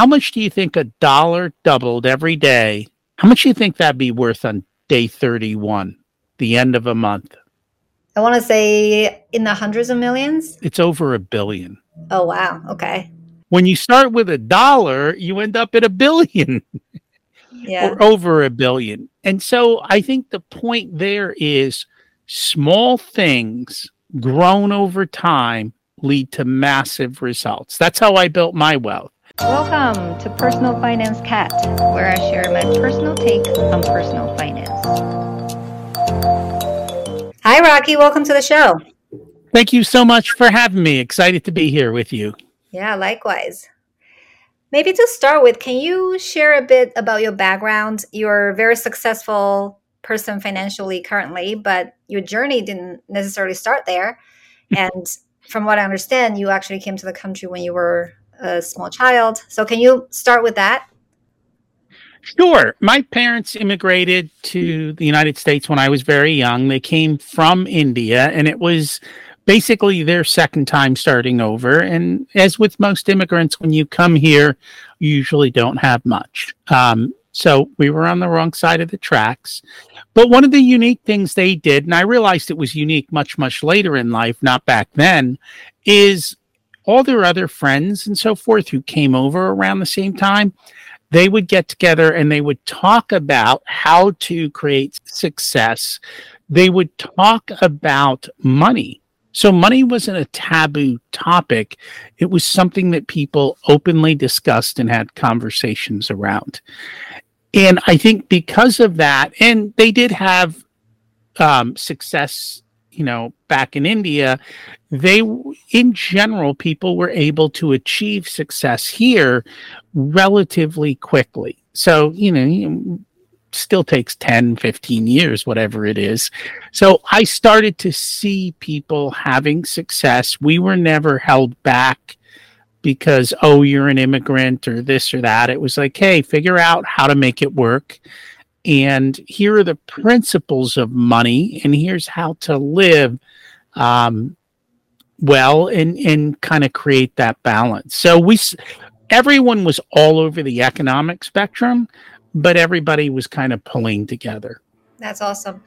how much do you think a dollar doubled every day? How much do you think that'd be worth on day 31, the end of a month? I want to say in the hundreds of millions. It's over a billion. Oh, wow. Okay. When you start with a dollar, you end up at a billion Yeah. or over a billion. And so I think the point there is small things grown over time lead to massive results. That's how I built my wealth. Welcome to Personal Finance Cat, where I share my personal take on personal finance. Hi, Rocky. Welcome to the show. Thank you so much for having me. Excited to be here with you. Yeah, likewise. Maybe to start with, can you share a bit about your background? You're a very successful person financially currently, but your journey didn't necessarily start there. And from what I understand, you actually came to the country when you were a small child. So, can you start with that? Sure. My parents immigrated to the United States when I was very young. They came from India, and it was basically their second time starting over. And as with most immigrants, when you come here, you usually don't have much. Um, so we were on the wrong side of the tracks. But one of the unique things they did, and I realized it was unique much, much later in life, not back then, is all their other friends and so forth who came over around the same time they would get together and they would talk about how to create success. They would talk about money. So, money wasn't a taboo topic. It was something that people openly discussed and had conversations around. And I think because of that, and they did have um, success, you know, back in India, they, in general, people were able to achieve success here relatively quickly. So, you know, still takes 10, 15 years, whatever it is. So I started to see people having success. We were never held back because, oh, you're an immigrant or this or that. It was like, hey, figure out how to make it work. And here are the principles of money, and here's how to live um, well and, and kind of create that balance. So we, everyone was all over the economic spectrum, but everybody was kind of pulling together. That's awesome.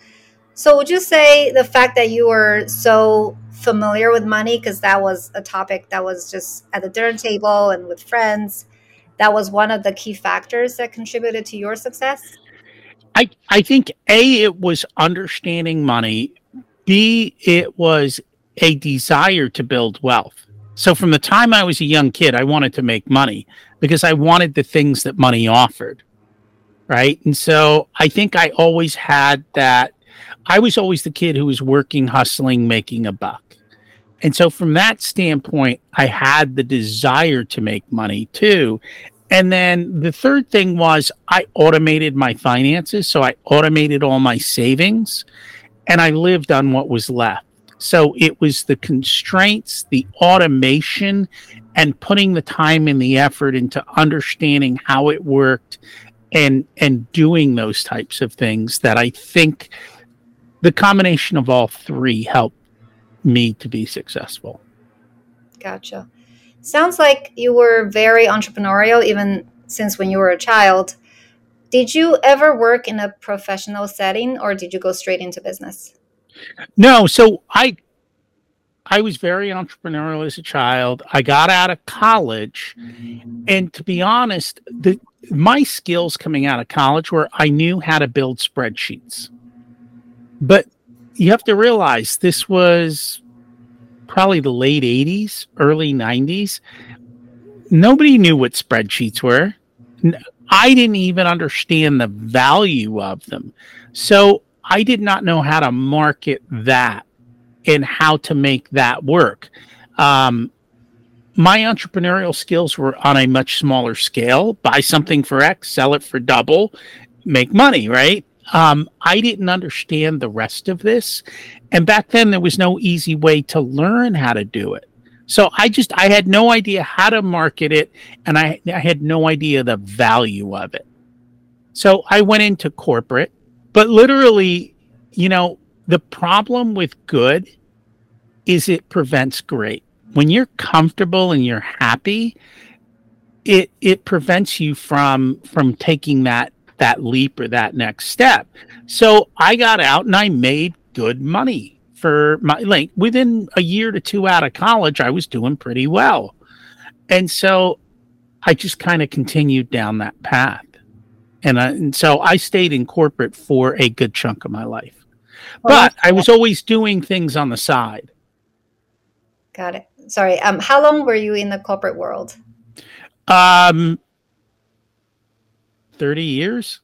So, would you say the fact that you were so familiar with money, because that was a topic that was just at the dinner table and with friends, that was one of the key factors that contributed to your success? I, I think A, it was understanding money. B, it was a desire to build wealth. So from the time I was a young kid, I wanted to make money because I wanted the things that money offered. Right. And so I think I always had that. I was always the kid who was working, hustling, making a buck. And so from that standpoint, I had the desire to make money too. And then the third thing was I automated my finances. So I automated all my savings and I lived on what was left. So it was the constraints, the automation, and putting the time and the effort into understanding how it worked and and doing those types of things that I think the combination of all three helped me to be successful. Gotcha. Sounds like you were very entrepreneurial even since when you were a child. Did you ever work in a professional setting or did you go straight into business? No, so I I was very entrepreneurial as a child. I got out of college and to be honest, the my skills coming out of college were I knew how to build spreadsheets. But you have to realize this was probably the late 80s, early 90s. Nobody knew what spreadsheets were. I didn't even understand the value of them. So I did not know how to market that and how to make that work. Um, my entrepreneurial skills were on a much smaller scale buy something for X, sell it for double, make money, right? Um, I didn't understand the rest of this. And back then, there was no easy way to learn how to do it. So I just, I had no idea how to market it and I, I had no idea the value of it. So I went into corporate, but literally, you know, the problem with good is it prevents great. When you're comfortable and you're happy, it it prevents you from from taking that that leap or that next step. So I got out and I made good money for my like within a year to two out of college, I was doing pretty well. And so I just kind of continued down that path. And, I, and so I stayed in corporate for a good chunk of my life. Well, But I was always doing things on the side. Got it. Sorry. Um, how long were you in the corporate world? Um 30 years?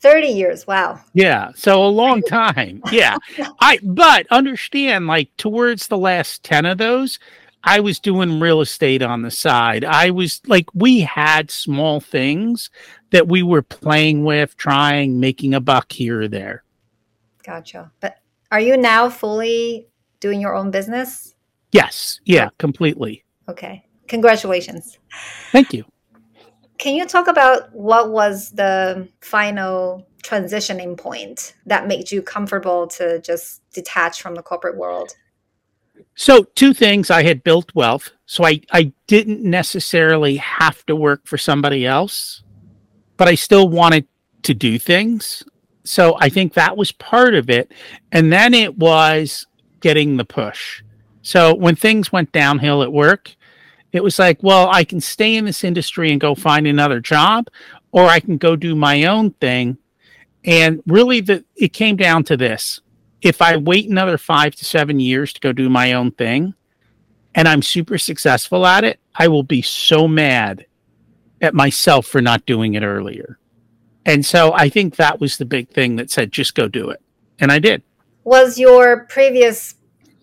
30 years. Wow. Yeah, so a long time. Yeah. I but understand like towards the last 10 of those, I was doing real estate on the side. I was like we had small things that we were playing with, trying making a buck here or there. Gotcha. But are you now fully doing your own business? Yes. Yeah, completely. Okay. Congratulations. Thank you. Can you talk about what was the final transitioning point that made you comfortable to just detach from the corporate world? So, two things I had built wealth, so I I didn't necessarily have to work for somebody else, but I still wanted to do things. So, I think that was part of it. And then it was getting the push. So, when things went downhill at work, it was like, well, I can stay in this industry and go find another job, or I can go do my own thing. And really, the it came down to this: if I wait another five to seven years to go do my own thing, and I'm super successful at it, I will be so mad at myself for not doing it earlier. And so I think that was the big thing that said, just go do it. And I did. Was your previous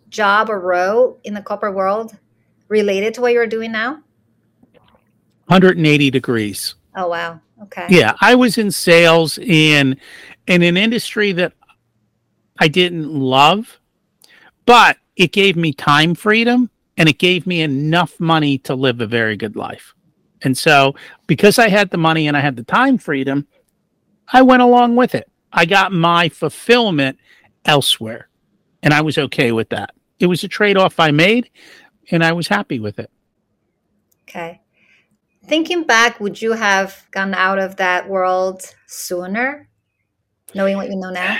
job or role in the corporate world related to what you're doing now? 180 degrees. Oh, wow. Okay. Yeah, I was in sales in in an industry that I didn't love, but it gave me time freedom and it gave me enough money to live a very good life. And so, because I had the money and I had the time freedom, I went along with it. I got my fulfillment elsewhere, and I was okay with that. It was a trade off I made, and I was happy with it. Okay. Thinking back, would you have gone out of that world sooner, knowing what you know now?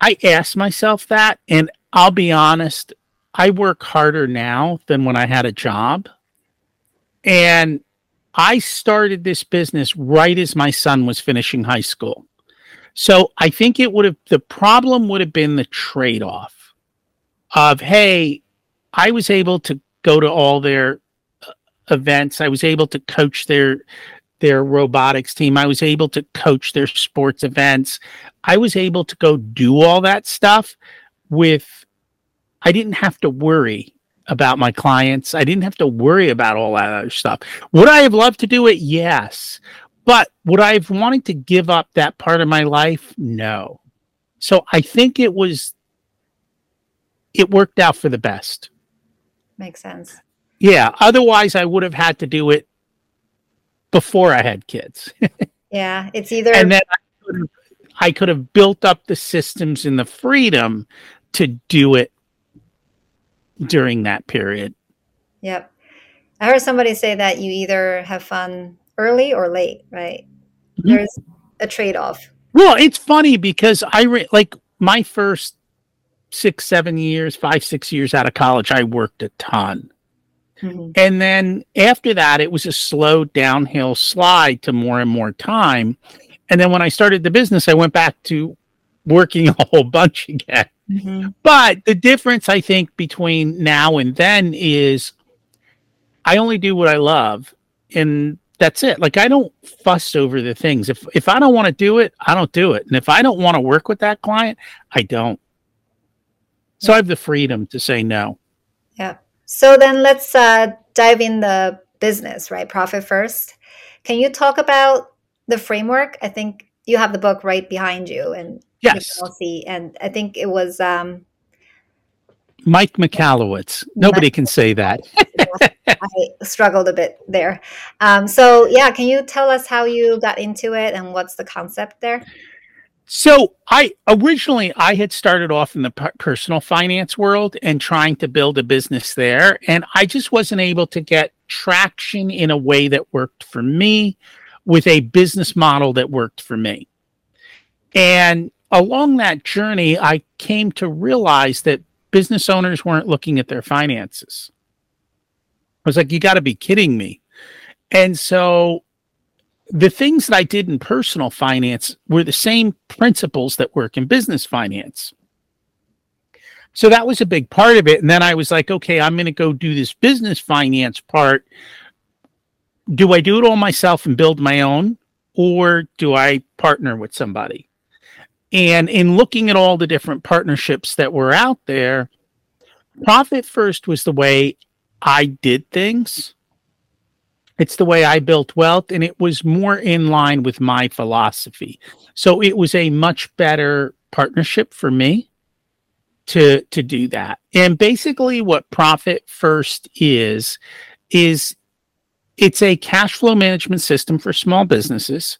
I asked myself that, and I'll be honest, I work harder now than when I had a job. And I started this business right as my son was finishing high school. So I think it would have, the problem would have been the trade off of, hey, I was able to go to all their uh, events. I was able to coach their their robotics team. I was able to coach their sports events. I was able to go do all that stuff with I didn't have to worry about my clients. I didn't have to worry about all that other stuff. Would I have loved to do it? Yes. But would I have wanted to give up that part of my life? No. So I think it was it worked out for the best. Makes sense. Yeah. Otherwise I would have had to do it before I had kids. Yeah. It's either and then I could, have, I could have built up the systems and the freedom to do it during that period. Yep. I heard somebody say that you either have fun early or late, right? Mhm. There's a trade off. Well, it's funny because I re- like my first six, seven years, five, six years out of college, I worked a ton. And then after that, it was a slow downhill slide to more and more time. And then when I started the business, I went back to working a whole bunch again. Mhm. But the difference, I think, between now and then is I only do what I love, and that's it. Like I don't fuss over the things. If if I don't want to do it, I don't do it. And if I don't want to work with that client, I don't. So I have the freedom to say no. Yeah. So then let's uh, dive in the business, right? Profit first. Can you talk about the framework? I think you have the book right behind you, and you Yes, all see. And I think it was um, Mike Michalowicz. Nobody can say that. I struggled a bit there. Um, so yeah, can you tell us how you got into it and what's the concept there? So I originally I had started off in the personal finance world and trying to build a business there and I just wasn't able to get traction in a way that worked for me with a business model that worked for me. And along that journey I came to realize that business owners weren't looking at their finances. I was like you got to be kidding me. And so the things that I did in personal finance were the same principles that work in business finance. So that was a big part of it. And then I was like, okay, I'm going to go do this business finance part. Do I do it all myself and build my own, or do I partner with somebody? And in looking at all the different partnerships that were out there, Profit First was the way I did things it's the way I built wealth, and it was more in line with my philosophy. So it was a much better partnership for me to to do that. And basically, what Profit First is is it's a cash flow management system for small businesses.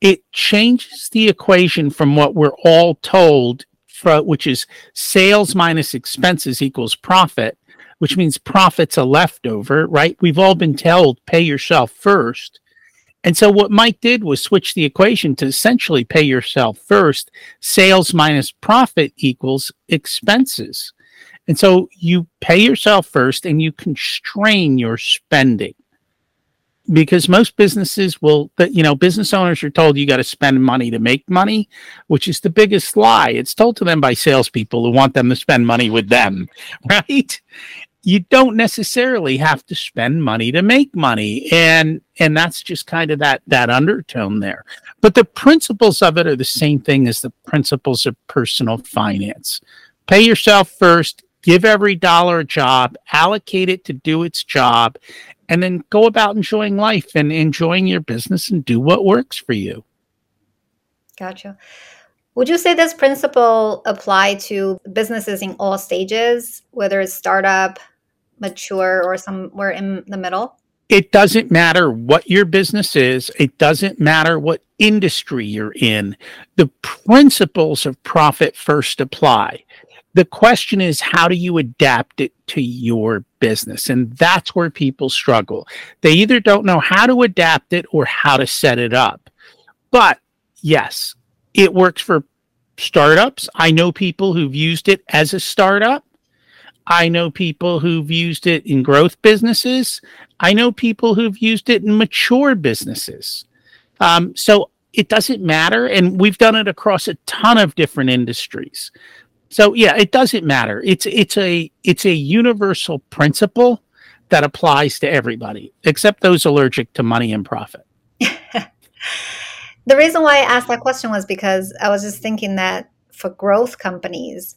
It changes the equation from what we're all told, for, which is sales minus expenses equals profit, which means profits are leftover, right? We've all been told pay yourself first. And so what Mike did was switch the equation to essentially pay yourself first. Sales minus profit equals expenses. And so you pay yourself first and you constrain your spending because most businesses will you know business owners are told you got to spend money to make money which is the biggest lie it's told to them by salespeople who want them to spend money with them right you don't necessarily have to spend money to make money. And and that's just kind of that that undertone there. But the principles of it are the same thing as the principles of personal finance. Pay yourself first give every dollar a job allocate it to do its job and then go about enjoying life and enjoying your business and do what works for you. Gotcha. Would you say this principle apply to businesses in all stages, whether it's startup, mature or somewhere in the middle? It doesn't matter what your business is. It doesn't matter what industry you're in. The principles of profit first apply. The question is, how do you adapt it to your business? And that's where people struggle. They either don't know how to adapt it or how to set it up. But yes, it works for startups. I know people who've used it as a startup I know people who've used it in growth businesses. I know people who've used it in mature businesses. Um, so it doesn't matter. And we've done it across a ton of different industries. So yeah, it doesn't matter. It's it's a it's a universal principle that applies to everybody, except those allergic to money and profit. the reason why I asked that question was because I was just thinking that for growth companies,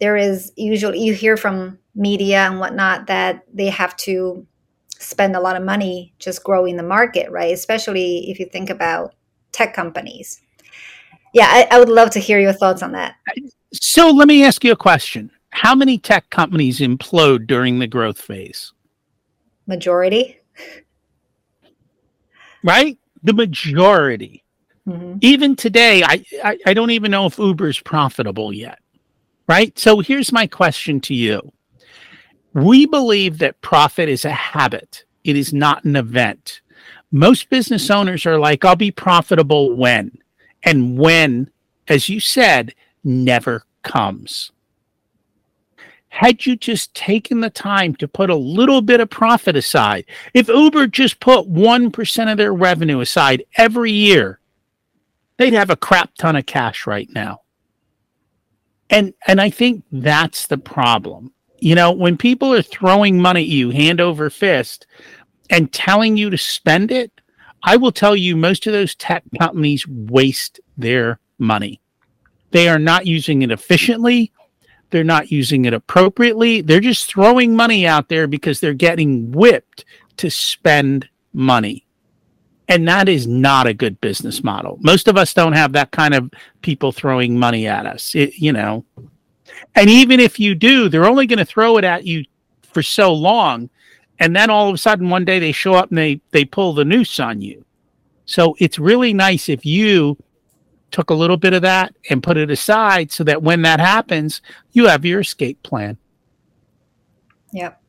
there is usually you hear from media and whatnot that they have to spend a lot of money just growing the market, right? Especially if you think about tech companies. Yeah, I, I would love to hear your thoughts on that. So let me ask you a question. How many tech companies implode during the growth phase? Majority. Right? The majority. Mm-hmm. Even today, I, I, I don't even know if Uber is profitable yet right? So here's my question to you. We believe that profit is a habit, it is not an event. Most business owners are like, I'll be profitable when. And when, as you said, never comes. Had you just taken the time to put a little bit of profit aside, if Uber just put 1% of their revenue aside every year, they'd have a crap ton of cash right now and and i think that's the problem. You know when people are throwing money at you hand over fist and telling you to spend it i will tell you most of those tech companies waste their money. They are not using it efficiently. They're not using it appropriately. They're just throwing money out there because they're getting whipped to spend money and that is not a good business model. Most of us don't have that kind of people throwing money at us, it, you know. And even if you do, they're only going to throw it at you for so long. And then all of a sudden, one day they show up and they, they pull the noose on you. So it's really nice if you took a little bit of that and put it aside so that when that happens, you have your escape plan. Yep.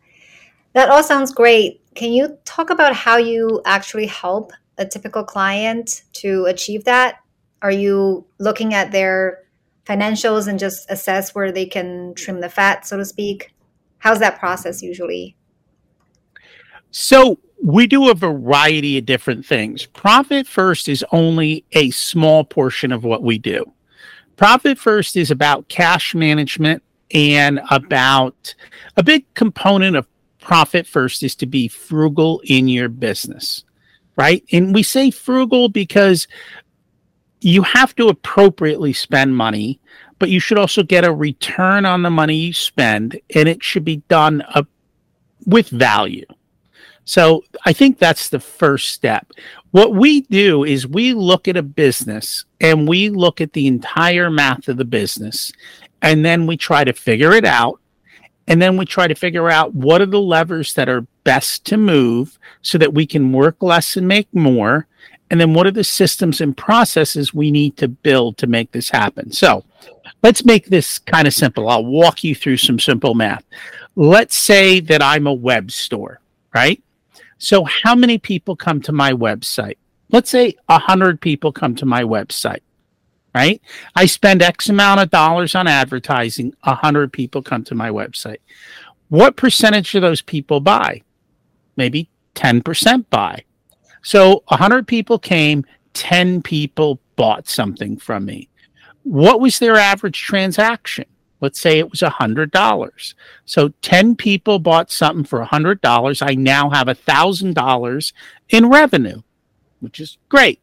That all sounds great. Can you talk about how you actually help a typical client to achieve that? Are you looking at their financials and just assess where they can trim the fat, so to speak? How's that process usually? So, we do a variety of different things. Profit First is only a small portion of what we do. Profit First is about cash management and about a big component of Profit First is to be frugal in your business, right? And we say frugal because you have to appropriately spend money, but you should also get a return on the money you spend, and it should be done uh, with value. So I think that's the first step. What we do is we look at a business and we look at the entire math of the business, and then we try to figure it out. And then we try to figure out what are the levers that are best to move so that we can work less and make more. And then what are the systems and processes we need to build to make this happen? So let's make this kind of simple. I'll walk you through some simple math. Let's say that I'm a web store, right? So, how many people come to my website? Let's say 100 people come to my website, right? I spend X amount of dollars on advertising, 100 people come to my website. What percentage of those people buy? Maybe 10% buy. So, 100 people came, 10 people bought something from me. What was their average transaction? Let's say it was a $100. So 10 people bought something for a $100. I now have a $1,000 in revenue, which is great.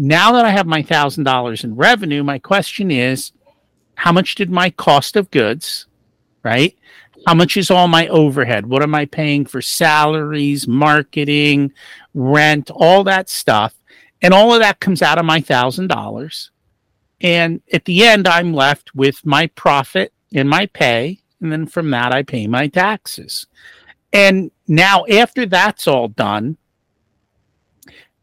Now that I have my $1,000 in revenue, my question is how much did my cost of goods, right? How much is all my overhead? What am I paying for salaries, marketing, rent, all that stuff? And all of that comes out of my $1,000. And at the end, I'm left with my profit and my pay. And then from that, I pay my taxes. And now, after that's all done,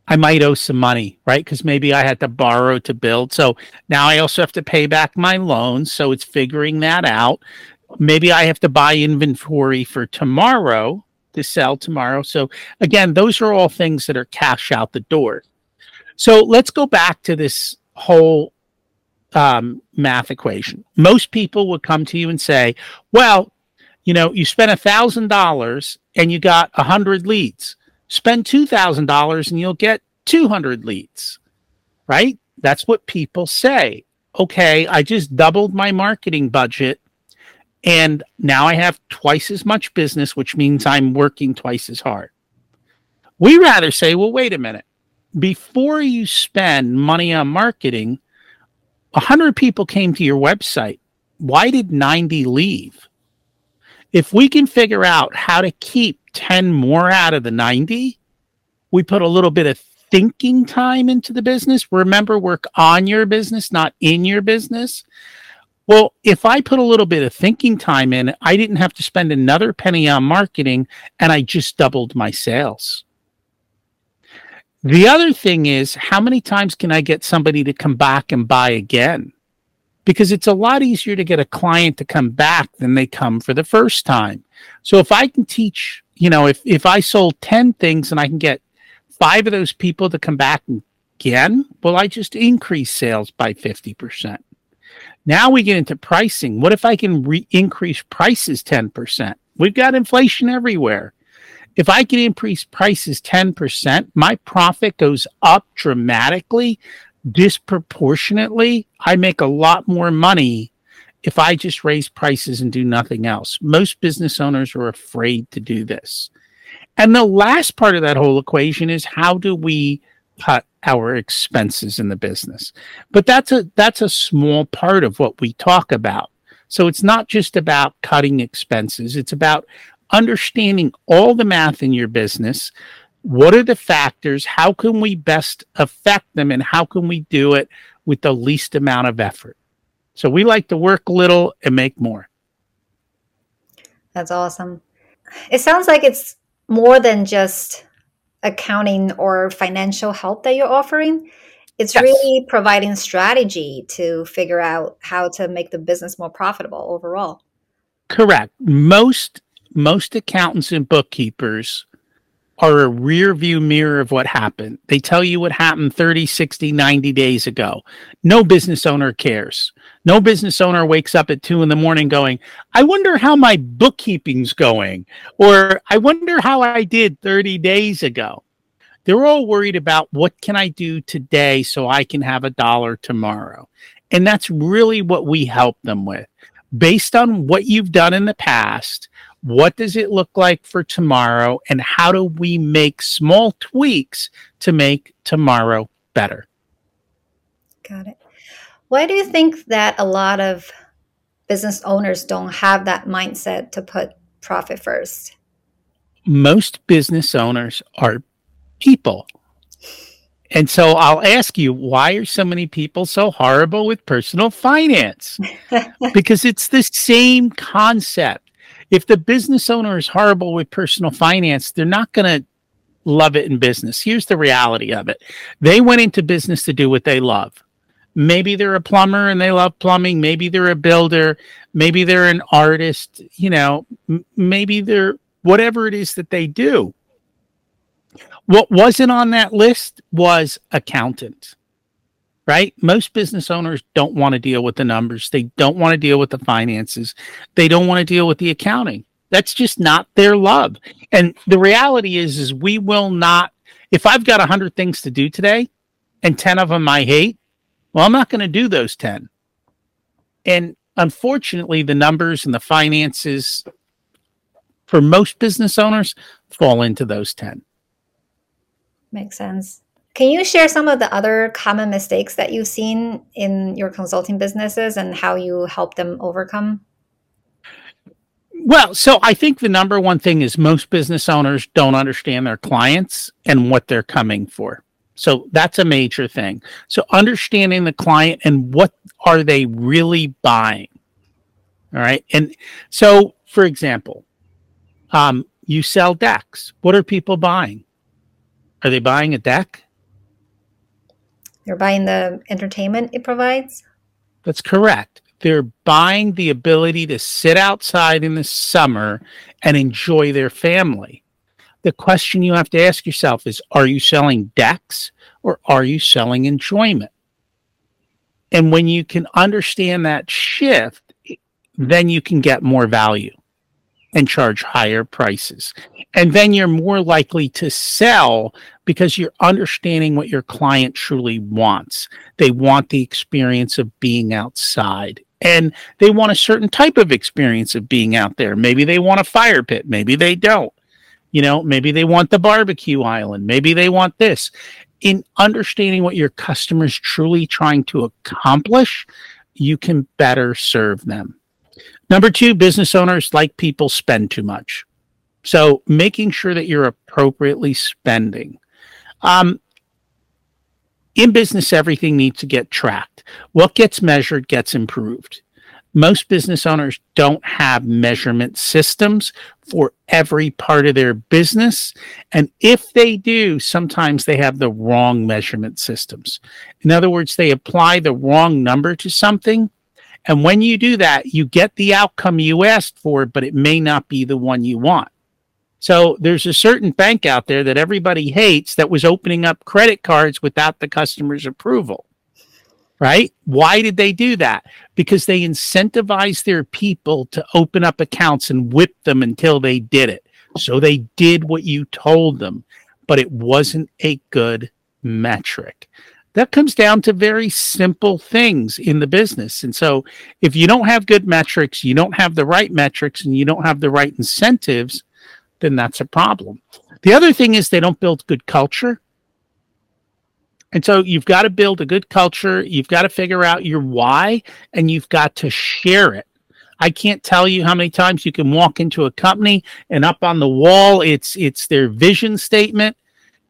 I might owe some money, right? Because maybe I had to borrow to build. So now I also have to pay back my loans. So it's figuring that out. Maybe I have to buy inventory for tomorrow to sell tomorrow. So again, those are all things that are cash out the door. So let's go back to this whole um, math equation. Most people would come to you and say, well, you know, you spent a thousand dollars and you got a hundred leads. Spend two thousand dollars and you'll get two hundred leads. Right? That's what people say. Okay, I just doubled my marketing budget and now I have twice as much business, which means I'm working twice as hard. We rather say, well, wait a minute. Before you spend money on marketing, 100 people came to your website. Why did 90 leave? If we can figure out how to keep 10 more out of the 90, we put a little bit of thinking time into the business. Remember, work on your business, not in your business. Well, if I put a little bit of thinking time in, I didn't have to spend another penny on marketing and I just doubled my sales. The other thing is, how many times can I get somebody to come back and buy again? Because it's a lot easier to get a client to come back than they come for the first time. So if I can teach, you know, if, if I sold 10 things and I can get five of those people to come back again, well, I just increase sales by 50%. Now we get into pricing. What if I can re- increase prices 10%? We've got inflation everywhere if I can increase prices 10%, my profit goes up dramatically, disproportionately. I make a lot more money if I just raise prices and do nothing else. Most business owners are afraid to do this. And the last part of that whole equation is how do we cut our expenses in the business? But that's a that's a small part of what we talk about. So it's not just about cutting expenses, it's about understanding all the math in your business. What are the factors? How can we best affect them? And how can we do it with the least amount of effort? So we like to work little and make more. That's awesome. It sounds like it's more than just accounting or financial help that you're offering. it's Yes. really providing strategy to figure out how to make the business more profitable overall. Correct. Most most accountants and bookkeepers are a rear view mirror of what happened. They tell you what happened 30, 60, 90 days ago. No business owner cares. No business owner wakes up at two in the morning going, I wonder how my bookkeeping's going, or I wonder how I did 30 days ago. They're all worried about what can I do today so I can have a dollar tomorrow. And that's really what we help them with based on what you've done in the past, what does it look like for tomorrow, and how do we make small tweaks to make tomorrow better? Got it. Why do you think that a lot of business owners don't have that mindset to put profit first? Most business owners are people. And so I'll ask you, why are so many people so horrible with personal finance? because it's the same concept. If the business owner is horrible with personal finance, they're not going to love it in business. Here's the reality of it they went into business to do what they love. Maybe they're a plumber and they love plumbing. Maybe they're a builder. Maybe they're an artist. You know, m- maybe they're whatever it is that they do. What wasn't on that list was accountant right? Most business owners don't want to deal with the numbers. They don't want to deal with the finances. They don't want to deal with the accounting. That's just not their love. And the reality is, is we will not. If I've got a hundred things to do today, and ten of them I hate, well, I'm not going to do those ten. And unfortunately, the numbers and the finances for most business owners fall into those ten. Makes sense. Can you share some of the other common mistakes that you've seen in your consulting businesses and how you help them overcome? Well, so I think the number one thing is most business owners don't understand their clients and what they're coming for. So that's a major thing. So understanding the client and what are they really buying. All right. And so, for example, um, you sell decks. What are people buying? Are they buying a deck? You're buying the entertainment it provides? That's correct. They're buying the ability to sit outside in the summer and enjoy their family. The question you have to ask yourself is Are you selling decks or are you selling enjoyment? And when you can understand that shift, then you can get more value and charge higher prices. And then you're more likely to sell because you're understanding what your client truly wants. They want the experience of being outside and they want a certain type of experience of being out there. Maybe they want a fire pit, maybe they don't. You know, maybe they want the barbecue island, maybe they want this. In understanding what your customer's truly trying to accomplish, you can better serve them. Number two, business owners like people spend too much. So making sure that you're appropriately spending. Um, in business, everything needs to get tracked. What gets measured gets improved. Most business owners don't have measurement systems for every part of their business. And if they do, sometimes they have the wrong measurement systems. In other words, they apply the wrong number to something. And when you do that, you get the outcome you asked for, but it may not be the one you want. So there's a certain bank out there that everybody hates that was opening up credit cards without the customer's approval. Right? Why did they do that? Because they incentivized their people to open up accounts and whip them until they did it. So they did what you told them, but it wasn't a good metric. That comes down to very simple things in the business. And so if you don't have good metrics, you don't have the right metrics, and you don't have the right incentives, then that's a problem. The other thing is they don't build good culture. And so you've got to build a good culture. You've got to figure out your why and you've got to share it. I can't tell you how many times you can walk into a company and up on the wall it's it's their vision statement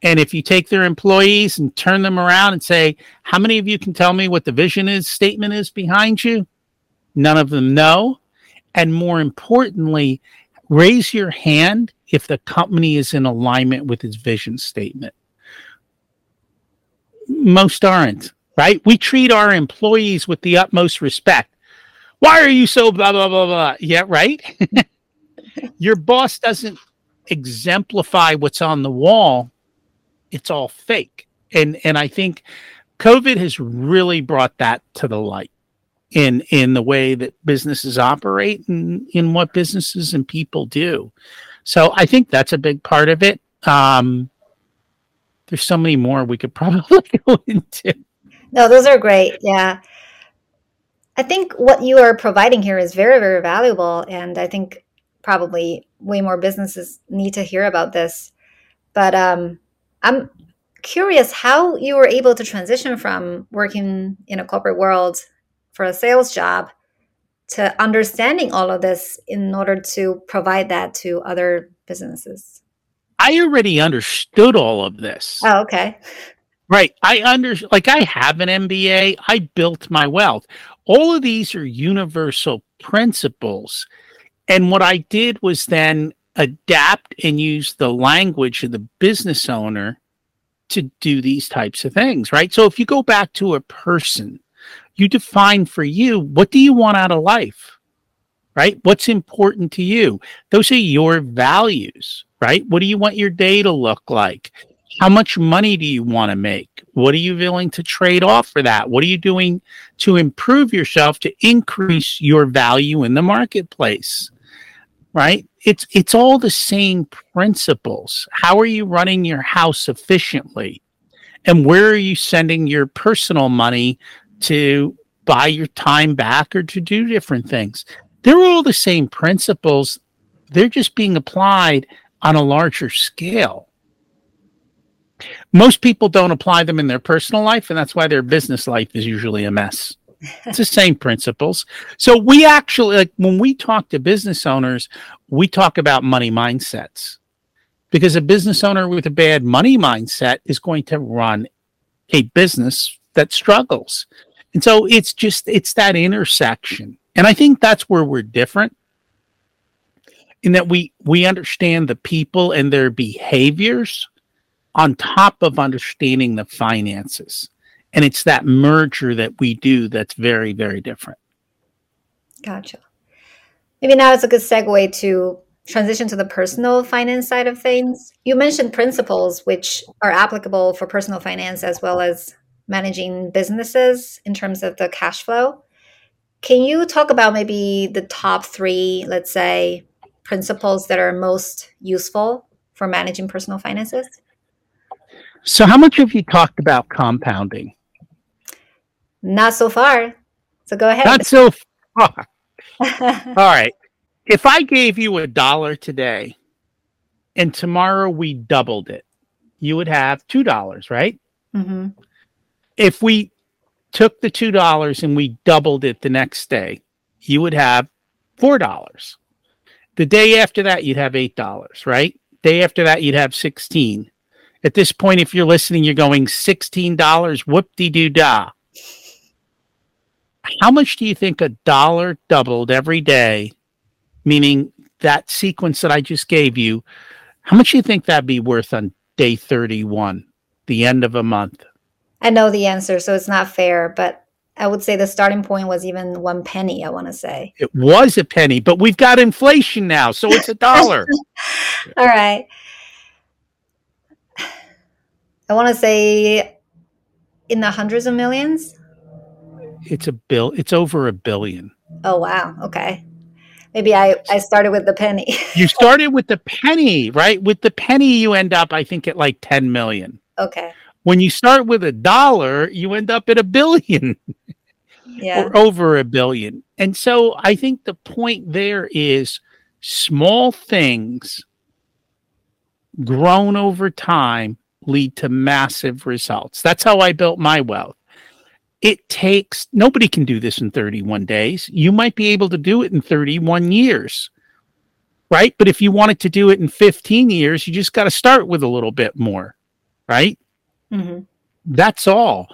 and if you take their employees and turn them around and say, "How many of you can tell me what the vision is statement is behind you?" None of them know. And more importantly, raise your hand if the company is in alignment with its vision statement. most aren't, right? We treat our employees with the utmost respect. Why are you so blah, blah, blah, blah? Yeah, right? Your boss doesn't exemplify what's on the wall, it's all fake. And, and I think COVID has really brought that to the light in in the way that businesses operate and in what businesses and people do. So I think that's a big part of it. Um, there's so many more we could probably go into. No, those are great. Yeah. I think what you are providing here is very, very valuable. And I think probably way more businesses need to hear about this. But um, I'm curious how you were able to transition from working in a corporate world for a sales job to understanding all of this in order to provide that to other businesses? I already understood all of this. Oh, okay. Right. I under like I have an MBA. I built my wealth. All of these are universal principles. And what I did was then adapt and use the language of the business owner to do these types of things, right? So if you go back to a person you define for you what do you want out of life right? What's important to you? Those are your values right? What do you want your day to look like? How much money do you want to make? What are you willing to trade off for that? What are you doing to improve yourself to increase your value in the marketplace right it's it's all the same principles how are you running your house efficiently and where are you sending your personal money to buy your time back or to do different things. They're all the same principles. They're just being applied on a larger scale. Most people don't apply them in their personal life, and that's why their business life is usually a mess. It's the same principles. So we actually like when we talk to business owners, we talk about money mindsets. Because a business owner with a bad money mindset is going to run a business that struggles. And so it's just it's that intersection. And I think that's where we're different in that we we understand the people and their behaviors on top of understanding the finances. And it's that merger that we do that's very very different. Gotcha. Maybe now it's a good segue to transition to the personal finance side of things. You mentioned principles which are applicable for personal finance as well as managing businesses in terms of the cash flow. Can you talk about maybe the top three, let's say, principles that are most useful for managing personal finances? So, how much have you talked about compounding? Not so far. So, go ahead. Not so far. All right. If I gave you a dollar today and tomorrow we doubled it, you would have $2, right? Mm-hmm if we took the two dollars and we doubled it the next day, you would have four dollars. The day after that, you'd have eight dollars, right? Day after that, you'd have sixteen. At this point, if you're listening, you're going sixteen dollars. Whoop de doo da. How much do you think a dollar doubled every day? Meaning that sequence that I just gave you. How much do you think that'd be worth on day 31, the end of a month? I know the answer, so it's not fair, but I would say the starting point was even one penny, I want to say. It was a penny, but we've got inflation now, so it's a dollar. All right. I want to say in the hundreds of millions. It's a bill. It's over a billion. Oh wow. Okay. Maybe I I started with the penny. you started with the penny, right? With the penny you end up I think at like 10 million. Okay when you start with a dollar, you end up at a billion yeah. or over a billion. And so I think the point there is small things grown over time lead to massive results. That's how I built my wealth. It takes, nobody can do this in 31 days. You might be able to do it in 31 years, right? But if you wanted to do it in 15 years, you just got to start with a little bit more, right? Mm-hmm. That's all.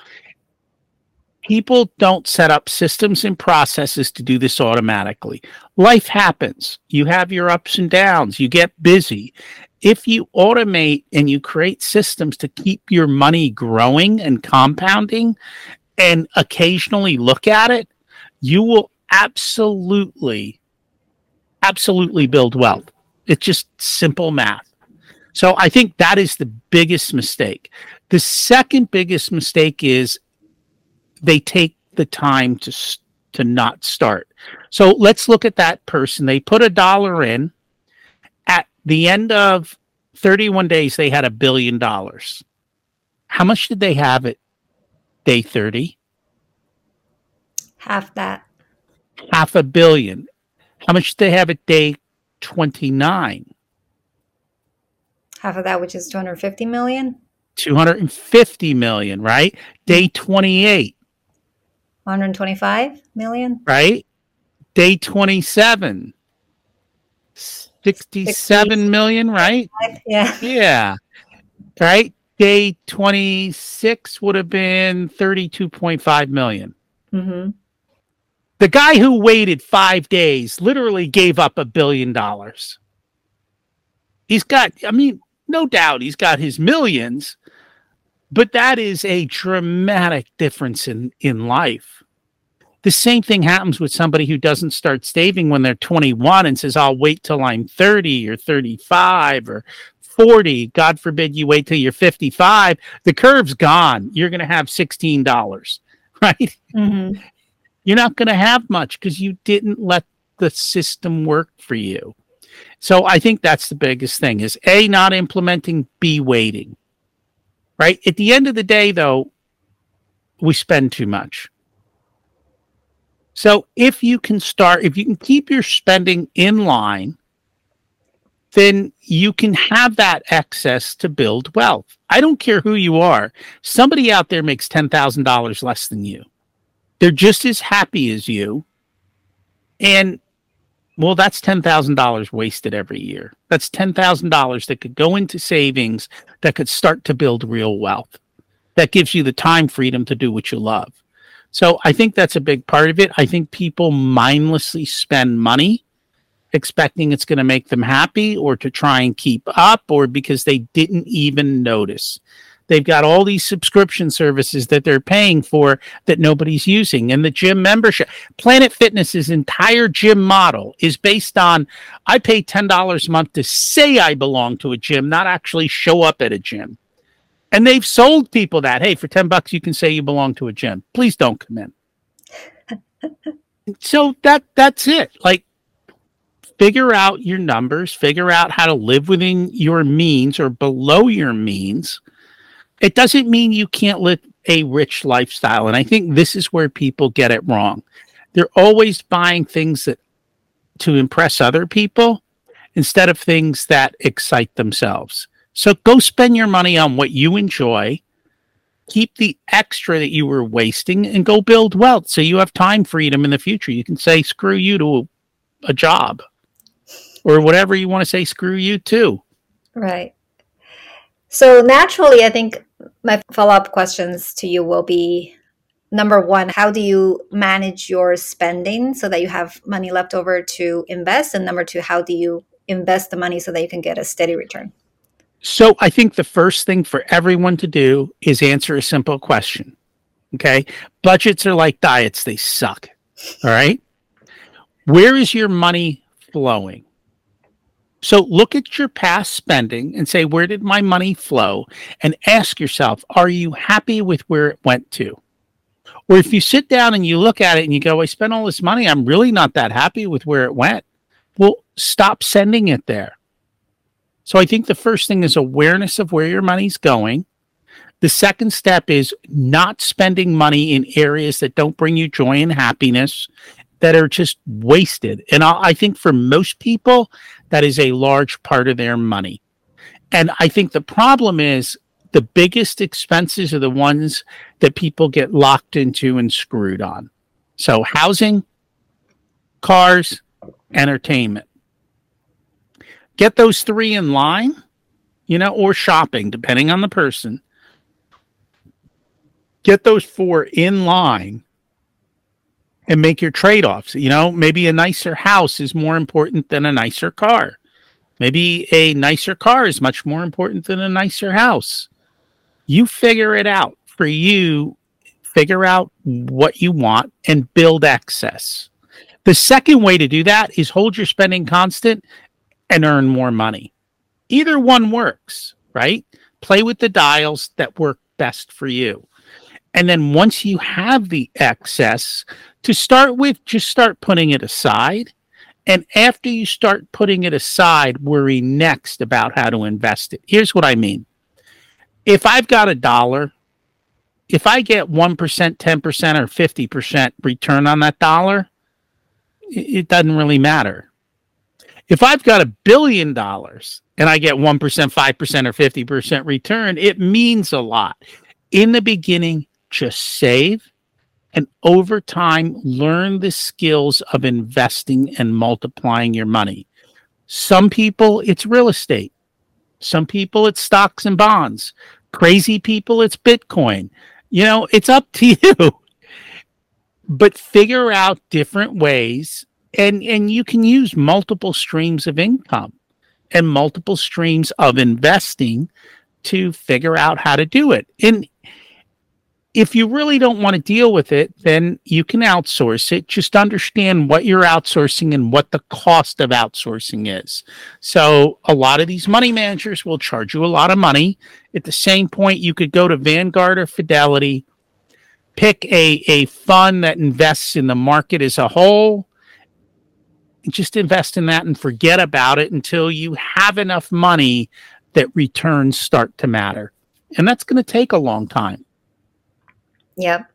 people don't set up systems and processes to do this automatically. Life happens. You have your ups and downs. You get busy. If you automate and you create systems to keep your money growing and compounding and occasionally look at it, you will absolutely, absolutely build wealth. It's just simple math. So I think that is the biggest mistake. The second biggest mistake is they take the time to to not start. So let's look at that person. They put a dollar in. At the end of 31 days, they had a billion dollars. How much did they have at day 30? Half that. Half a billion. How much did they have at day 29? Half of that, which is 250 million? 250 million, right? Day 28. 125 million? Right? Day 27. 67 million, right? Yeah. Yeah. Right? Day 26 would have been 32.5 million. Mm-hmm. The guy who waited five days literally gave up a billion dollars. He's got, I mean, no doubt he's got his millions, but that is a dramatic difference in, in life. The same thing happens with somebody who doesn't start saving when they're 21 and says, I'll wait till I'm 30 or 35 or 40. God forbid you wait till you're 55. The curve's gone. You're going to have $16, right? Mm-hmm. You're not going to have much because you didn't let the system work for you. So I think that's the biggest thing is A, not implementing, B, waiting. Right? At the end of the day, though, we spend too much. So if you can start, if you can keep your spending in line, then you can have that excess to build wealth. I don't care who you are. Somebody out there makes $10,000 less than you. They're just as happy as you. And well, that's $10,000 wasted every year. That's $10,000 that could go into savings that could start to build real wealth. That gives you the time freedom to do what you love. So I think that's a big part of it. I think people mindlessly spend money expecting it's going to make them happy or to try and keep up or because they didn't even notice. They've got all these subscription services that they're paying for that nobody's using. And the gym membership, Planet Fitness's entire gym model is based on I pay $10 a month to say I belong to a gym, not actually show up at a gym. And they've sold people that, hey, for 10 bucks, you can say you belong to a gym. Please don't come in. so that that's it. Like figure out your numbers, figure out how to live within your means or below your means. It doesn't mean you can't live a rich lifestyle. And I think this is where people get it wrong. They're always buying things that to impress other people instead of things that excite themselves. So go spend your money on what you enjoy. Keep the extra that you were wasting and go build wealth so you have time freedom in the future. You can say screw you to a job or whatever you want to say screw you too. Right. So naturally, I think my follow up questions to you will be number one, how do you manage your spending so that you have money left over to invest? And number two, how do you invest the money so that you can get a steady return? So I think the first thing for everyone to do is answer a simple question. Okay. Budgets are like diets, they suck. All right. Where is your money flowing? So look at your past spending and say, where did my money flow? And ask yourself, are you happy with where it went to? Or if you sit down and you look at it and you go, I spent all this money, I'm really not that happy with where it went. Well, stop sending it there. So I think the first thing is awareness of where your money's going. The second step is not spending money in areas that don't bring you joy and happiness, that are just wasted. And I, I think for most people, that is a large part of their money. And I think the problem is the biggest expenses are the ones that people get locked into and screwed on. So housing, cars, entertainment get those three in line, you know, or shopping, depending on the person. get those four in line and make your trade offs. You know, maybe a nicer house is more important than a nicer car. Maybe a nicer car is much more important than a nicer house. You figure it out for you, figure out what you want and build excess. The second way to do that is hold your spending constant and earn more money. Either one works, right? Play with the dials that work best for you. And then once you have the excess, to start with, just start putting it aside. And after you start putting it aside, worry next about how to invest it. Here's what I mean if I've got a dollar, if I get 1%, 10%, or 50% return on that dollar, it doesn't really matter. If I've got a billion dollars and I get 1%, 5%, or 50% return, it means a lot. In the beginning, just save and over time learn the skills of investing and multiplying your money. Some people, it's real estate. Some people, it's stocks and bonds. Crazy people, it's Bitcoin. You know, it's up to you. but figure out different ways and and you can use multiple streams of income and multiple streams of investing to figure out how to do it. And if you really don't want to deal with it, then you can outsource it. Just understand what you're outsourcing and what the cost of outsourcing is. So, a lot of these money managers will charge you a lot of money. At the same point, you could go to Vanguard or Fidelity, pick a, a fund that invests in the market as a whole, just invest in that and forget about it until you have enough money that returns start to matter. And that's going to take a long time. Yep.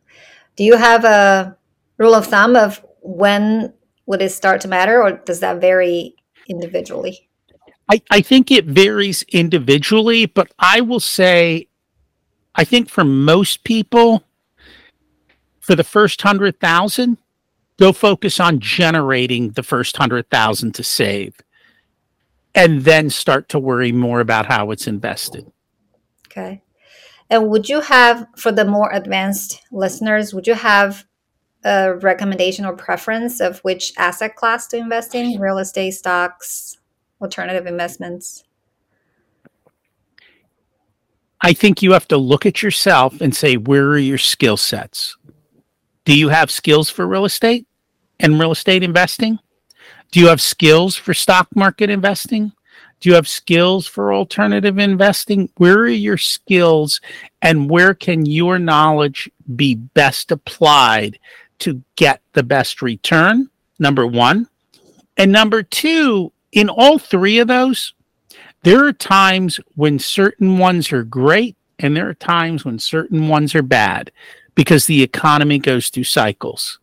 Do you have a rule of thumb of when would it start to matter, or does that vary individually? I, I think it varies individually, but I will say, I think for most people, for the first hundred thousand, go focus on generating the first hundred thousand to save, and then start to worry more about how it's invested. Okay. And would you have, for the more advanced listeners, would you have a recommendation or preference of which asset class to invest in? Real estate, stocks, alternative investments? I think you have to look at yourself and say, where are your skill sets? Do you have skills for real estate and real estate investing? Do you have skills for stock market investing? Do you have skills for alternative investing? Where are your skills and where can your knowledge be best applied to get the best return? Number one. And number two, in all three of those, there are times when certain ones are great and there are times when certain ones are bad because the economy goes through cycles.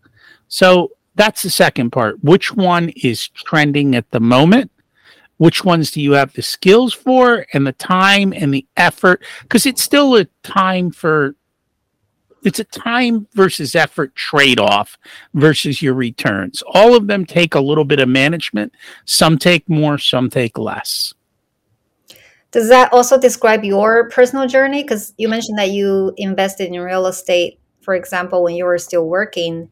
So that's the second part. Which one is trending at the moment? Which ones do you have the skills for and the time and the effort? Because it's still a time for it's a time versus effort trade-off versus your returns. All of them take a little bit of management. Some take more some take less. Does that also describe your personal journey? Because you mentioned that you invested in real estate for example when you were still working.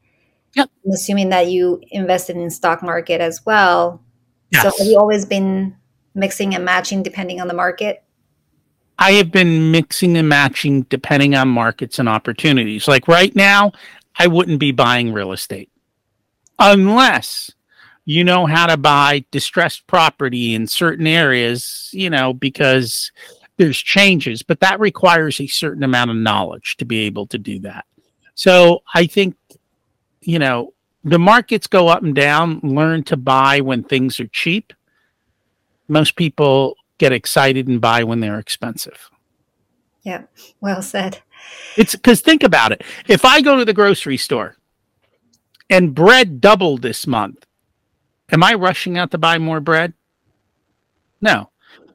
Yep. i'm assuming that you invested in stock market as well Yes. So have you always been mixing and matching depending on the market? I have been mixing and matching depending on markets and opportunities. Like right now, I wouldn't be buying real estate unless you know how to buy distressed property in certain areas, you know, because there's changes, but that requires a certain amount of knowledge to be able to do that. So I think, you know, the markets go up and down. Learn to buy when things are cheap. Most people get excited and buy when they're expensive. Yeah, well said. It's because think about it. If I go to the grocery store and bread doubled this month, am I rushing out to buy more bread? No.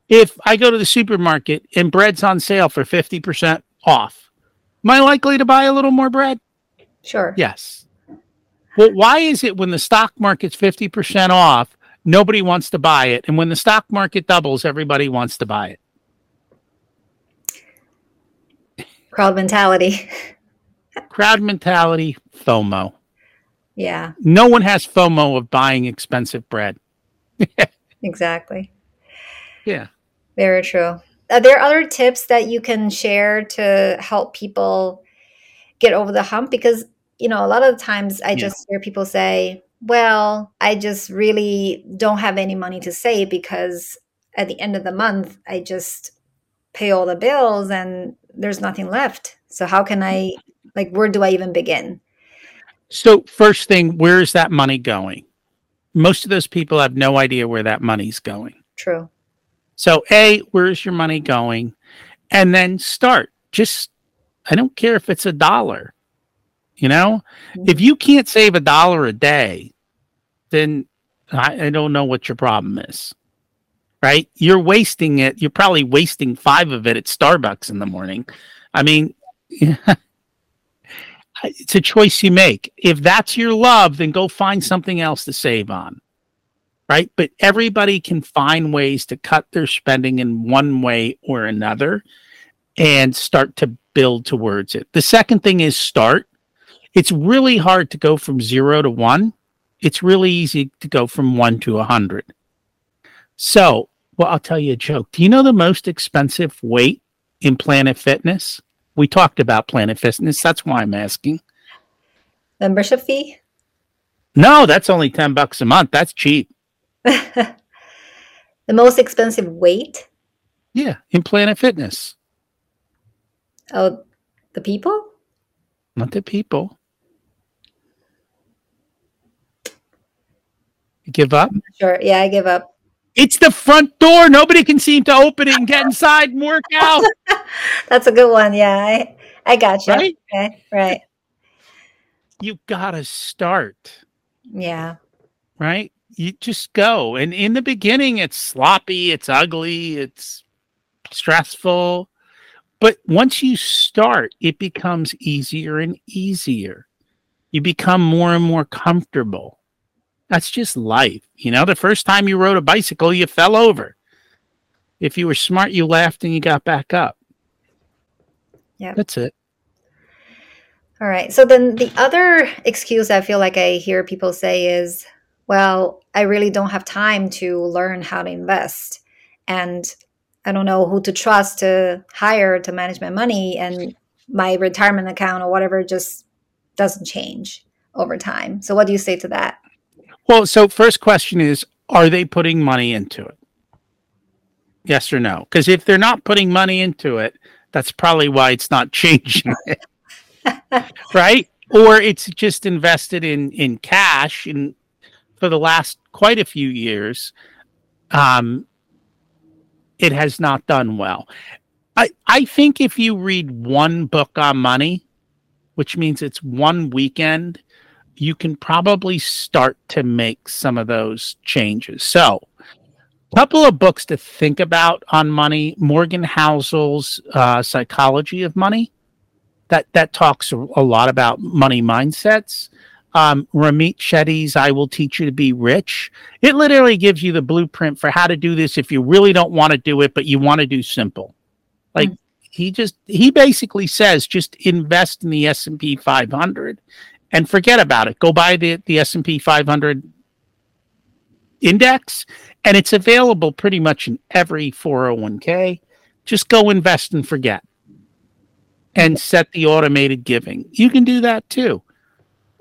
If I go to the supermarket and bread's on sale for 50% off, am I likely to buy a little more bread? Sure. Yes. Well, why is it when the stock market's 50% off, nobody wants to buy it? And when the stock market doubles, everybody wants to buy it? Crowd mentality. crowd mentality, FOMO. Yeah, No one has FOMO of buying expensive bread. exactly. Yeah. Very true. Are there other tips that you can share to help people get over the hump? Because, you know, a lot of the times I Yeah. just hear people say, well, I just really don't have any money to save because at the end of the month, I just pay all the bills and there's nothing left. So, how can I, like, where do I even begin? So, first thing, where is that money going? Most of those people have no idea where that money's going. True. So, A, where's your money going? And then start. Just, I don't care if it's a dollar. You know, mm-hmm. if you can't save a dollar a day, then I, I don't know what your problem is. Right? You're wasting it. You're probably wasting five of it at Starbucks in the morning. I mean, it's a choice you make. If that's your love, then go find something else to save on. Right? But everybody can find ways to cut their spending in one way or another and start to build towards it. The second thing is start. It's really hard to go from zero to one. It's really easy to go from one to a hundred. So, well, I'll tell you a joke. Do you know the most expensive weight in Planet Fitness? We talked about Planet Fitness. That's why I'm asking. Membership fee? No, that's only 10 bucks a month. That's cheap. the most expensive weight? Yeah, in Planet Fitness. Oh, the people? Not the people. You give up? Sure. Yeah, I give up. It's the front door. Nobody can seem to open it and get inside and work out. That's a good one. Yeah, I, I got you. Right? Okay, right. You gotta start, Yeah. right? You just go. And in the beginning, it's sloppy, it's ugly, it's stressful. But once you start, it becomes easier and easier. You become more and more comfortable. That's just life. You know, the first time you rode a bicycle, you fell over. If you were smart, you laughed and you got back up. Yeah. That's it. All right. So then the other excuse I feel like I hear people say is, well, I really don't have time to learn how to invest. And I don't know who to trust to hire to manage my money. And my retirement account or whatever just doesn't change over time. So, what do you say to that? Well, so first question is are they putting money into it? Yes or no? Because if they're not putting money into it, that's probably why it's not changing it. right? Or it's just invested in in cash and for the last quite a few years um it has not done well. I I think if you read one book on money, which means it's one weekend, you can probably start to make some of those changes. So, a couple of books to think about on money: Morgan Housel's uh, Psychology of Money. That that talks a a lot about money mindsets. Um, Ramit Sethi's "I Will Teach You to Be Rich." It literally gives you the blueprint for how to do this if you really don't want to do it, but you want to do simple. Like he just he basically says, just invest in the S and P 500 and forget about it. Go buy the the S and P 500 index, and it's available pretty much in every 401k. Just go invest and forget, and set the automated giving. You can do that too.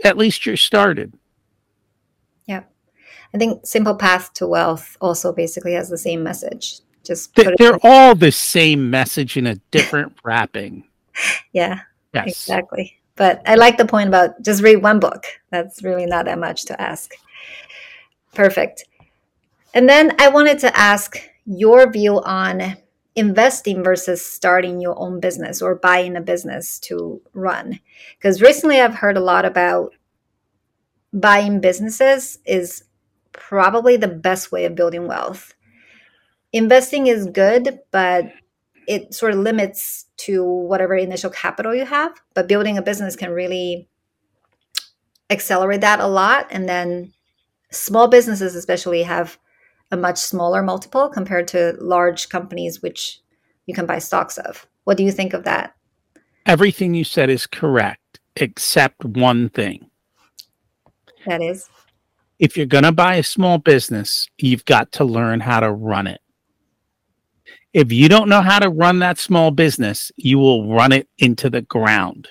At least you're started. Yeah. I think Simple Path to Wealth also basically has the same message. Just Th- they're all the same message in a different wrapping. yeah, Yes. exactly. But I like the point about just read one book. That's really not that much to ask. Perfect. And then I wanted to ask your view on investing versus starting your own business or buying a business to run. Because recently I've heard a lot about buying businesses is probably the best way of building wealth. Investing is good, but it sort of limits to whatever initial capital you have. But building a business can really accelerate that a lot. And then small businesses, especially, have a much smaller multiple compared to large companies, which you can buy stocks of. What do you think of that? everything you said is correct. except one thing. That is? If you're going to buy a small business, you've got to learn how to run it. If you don't know how to run that small business, you will run it into the ground.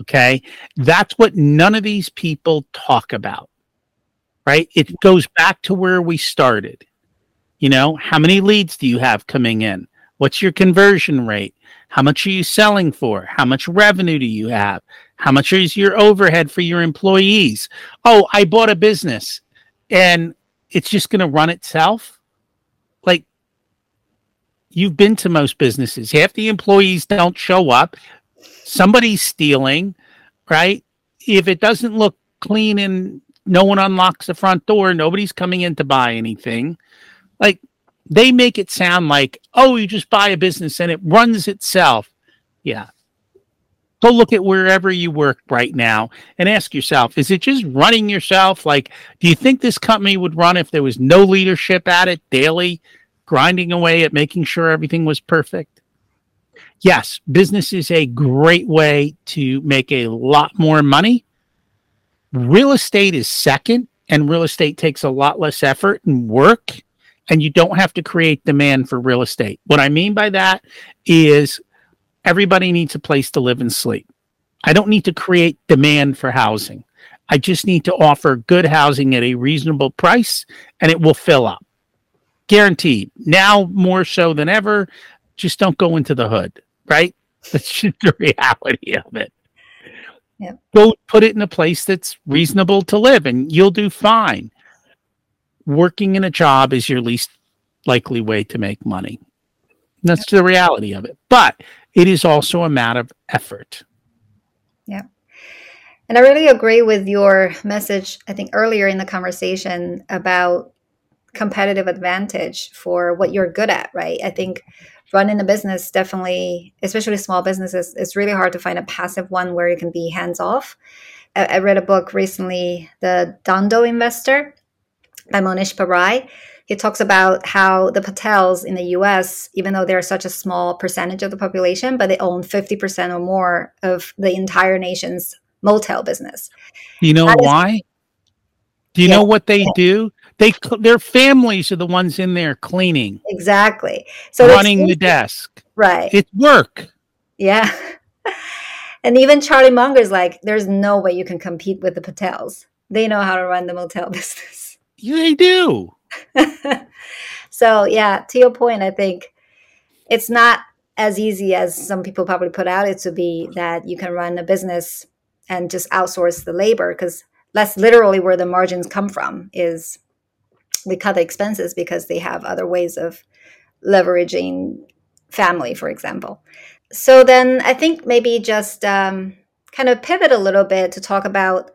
Okay. That's what none of these people talk about, right? It goes back to where we started. You know, how many leads do you have coming in? What's your conversion rate? How much are you selling for? How much revenue do you have? How much is your overhead for your employees? Oh, I bought a business and it's just going to run itself. Like you've been to most businesses, half the employees don't show up. Somebody's stealing, right? If it doesn't look clean and no one unlocks the front door, nobody's coming in to buy anything. Like they make it sound like, oh, you just buy a business and it runs itself. Yeah. Go look at wherever you work right now and ask yourself, is it just running yourself? Like, do you think this company would run if there was no leadership at it daily, grinding away at making sure everything was perfect? Yes, business is a great way to make a lot more money. Real estate is second, and real estate takes a lot less effort and work and you don't have to create demand for real estate. What I mean by that is everybody needs a place to live and sleep. I don't need to create demand for housing. I just need to offer good housing at a reasonable price and it will fill up. Guaranteed. Now more so than ever, just don't go into the hood, right? That's just the reality of it. Yep. Go put it in a place that's reasonable to live and you'll do fine working in a job is your least likely way to make money. That's the reality of it. But it is also a matter of effort. Yeah. And I really agree with your message, I think earlier in the conversation about competitive advantage for what you're good at, right? I think running a business definitely, especially small businesses, it's really hard to find a passive one where you can be hands off. I, I read a book recently, The Dhandho Investor by Mohnish Pabrai. He talks about how the Patels in the US, even though they're such a small percentage of the population, but they own 50% or more of the entire nation's motel business. You know why? Do you yeah, know what they do? They their families are the ones in there cleaning. Exactly. So running the desk. Right. It's work. Yeah. and even Charlie Munger's like, there's no way you can compete with the Patels. They know how to run the motel business. They do. so yeah, to your point, I think it's not as easy as some people probably put out it to be that you can run a business and just outsource the labor because that's literally where the margins come from is they cut the expenses because they have other ways of leveraging family for example so then i think maybe just um, kind of pivot a little bit to talk about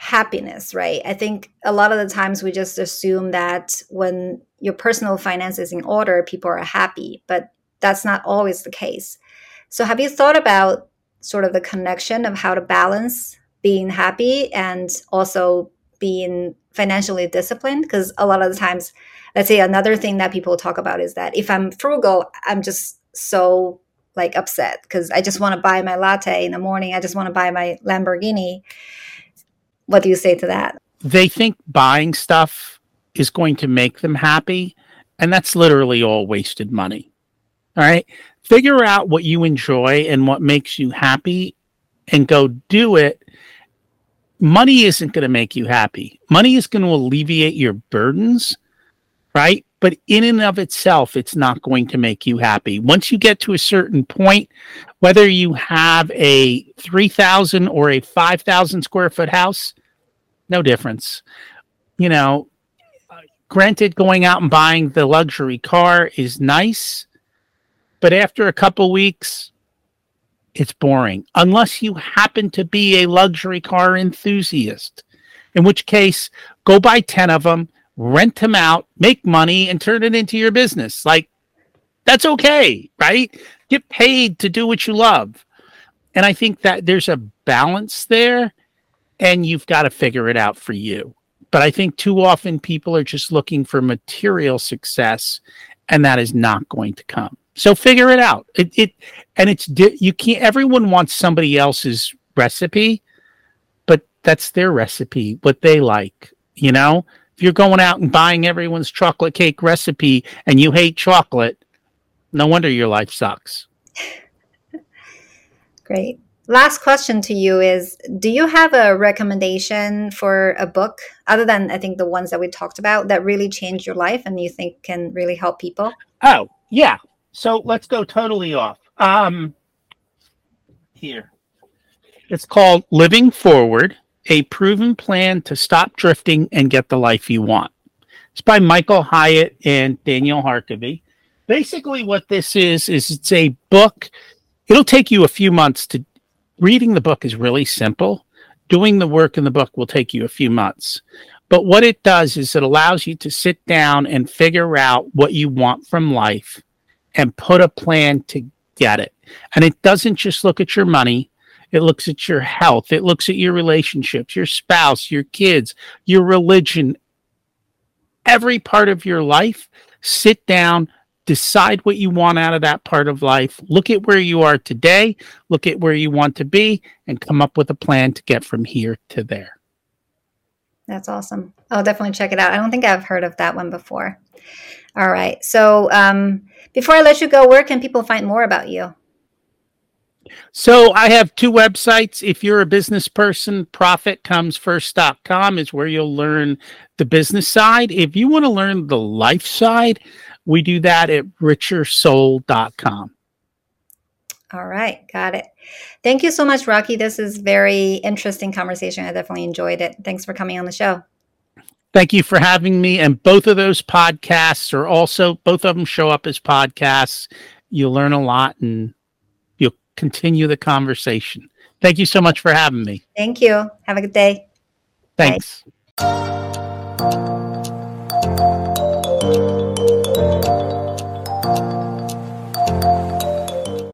happiness, right? I think a lot of the times we just assume that when your personal finance is in order, people are happy, but that's not always the case. So, have you thought about sort of the connection of how to balance being happy and also being financially disciplined? Because a lot of the times, let's say another thing that people talk about is that if I'm frugal, I'm just so like upset because I just want to buy my latte in the morning. I just want to buy my Lamborghini what do you say to that? They think buying stuff is going to make them happy, and that's literally all wasted money. All right. Figure out what you enjoy and what makes you happy and go do it. Money isn't going to make you happy. Money is going to alleviate your burdens, right? But in and of itself, it's not going to make you happy. Once you get to a certain point, whether you have a 3,000 or a 5,000 square foot house, no difference. You know, granted, going out and buying the luxury car is nice, but after a couple weeks, it's boring unless you happen to be a luxury car enthusiast, in which case, go buy 10 of them, rent them out, make money, and turn it into your business. Like, that's okay, right? Get paid to do what you love. And I think that there's a balance there and you've got to figure it out for you. But I think too often people are just looking for material success, and that is not going to come. So figure it out. It, it and it's you can't. Everyone wants somebody else's recipe, but that's their recipe, what they like. You know, if you're going out and buying everyone's chocolate cake recipe and you hate chocolate, no wonder your life sucks. Great. Last question to you is Do you have a recommendation for a book, other than I think the ones that we talked about, that really changed your life and you think can really help people? Oh, yeah. So let's go totally off. Um, here. It's called Living Forward A Proven Plan to Stop Drifting and Get the Life You Want. It's by Michael Hyatt and Daniel Harkavy. Basically, what this is, is it's a book. It'll take you a few months to reading the book is really simple. Doing the work in the book will take you a few months. But what it does is it allows you to sit down and figure out what you want from life and put a plan to get it. And it doesn't just look at your money, it looks at your health, it looks at your relationships, your spouse, your kids, your religion, every part of your life. Sit down, decide what you want out of that part of life, look at where you are today, look at where you want to be, and come up with a plan to get from here to there. That's awesome. I'll definitely check it out. I don't think I've heard of that one before. All right. So um, before I let you go, where can people find more about you? So I have two websites. If you're a business person, profitcomesfirst.com is where you'll learn the business side. If you want to learn the life side, we do that at richersoul.com. All right, got it. Thank you so much, Rocky. This is very interesting conversation. I definitely enjoyed it. Thanks for coming on the show. Thank you for having me. And both of those podcasts are also both of them show up as podcasts. You'll learn a lot and you'll continue the conversation. Thank you so much for having me. Thank you. Have a good day. Thanks. Bye.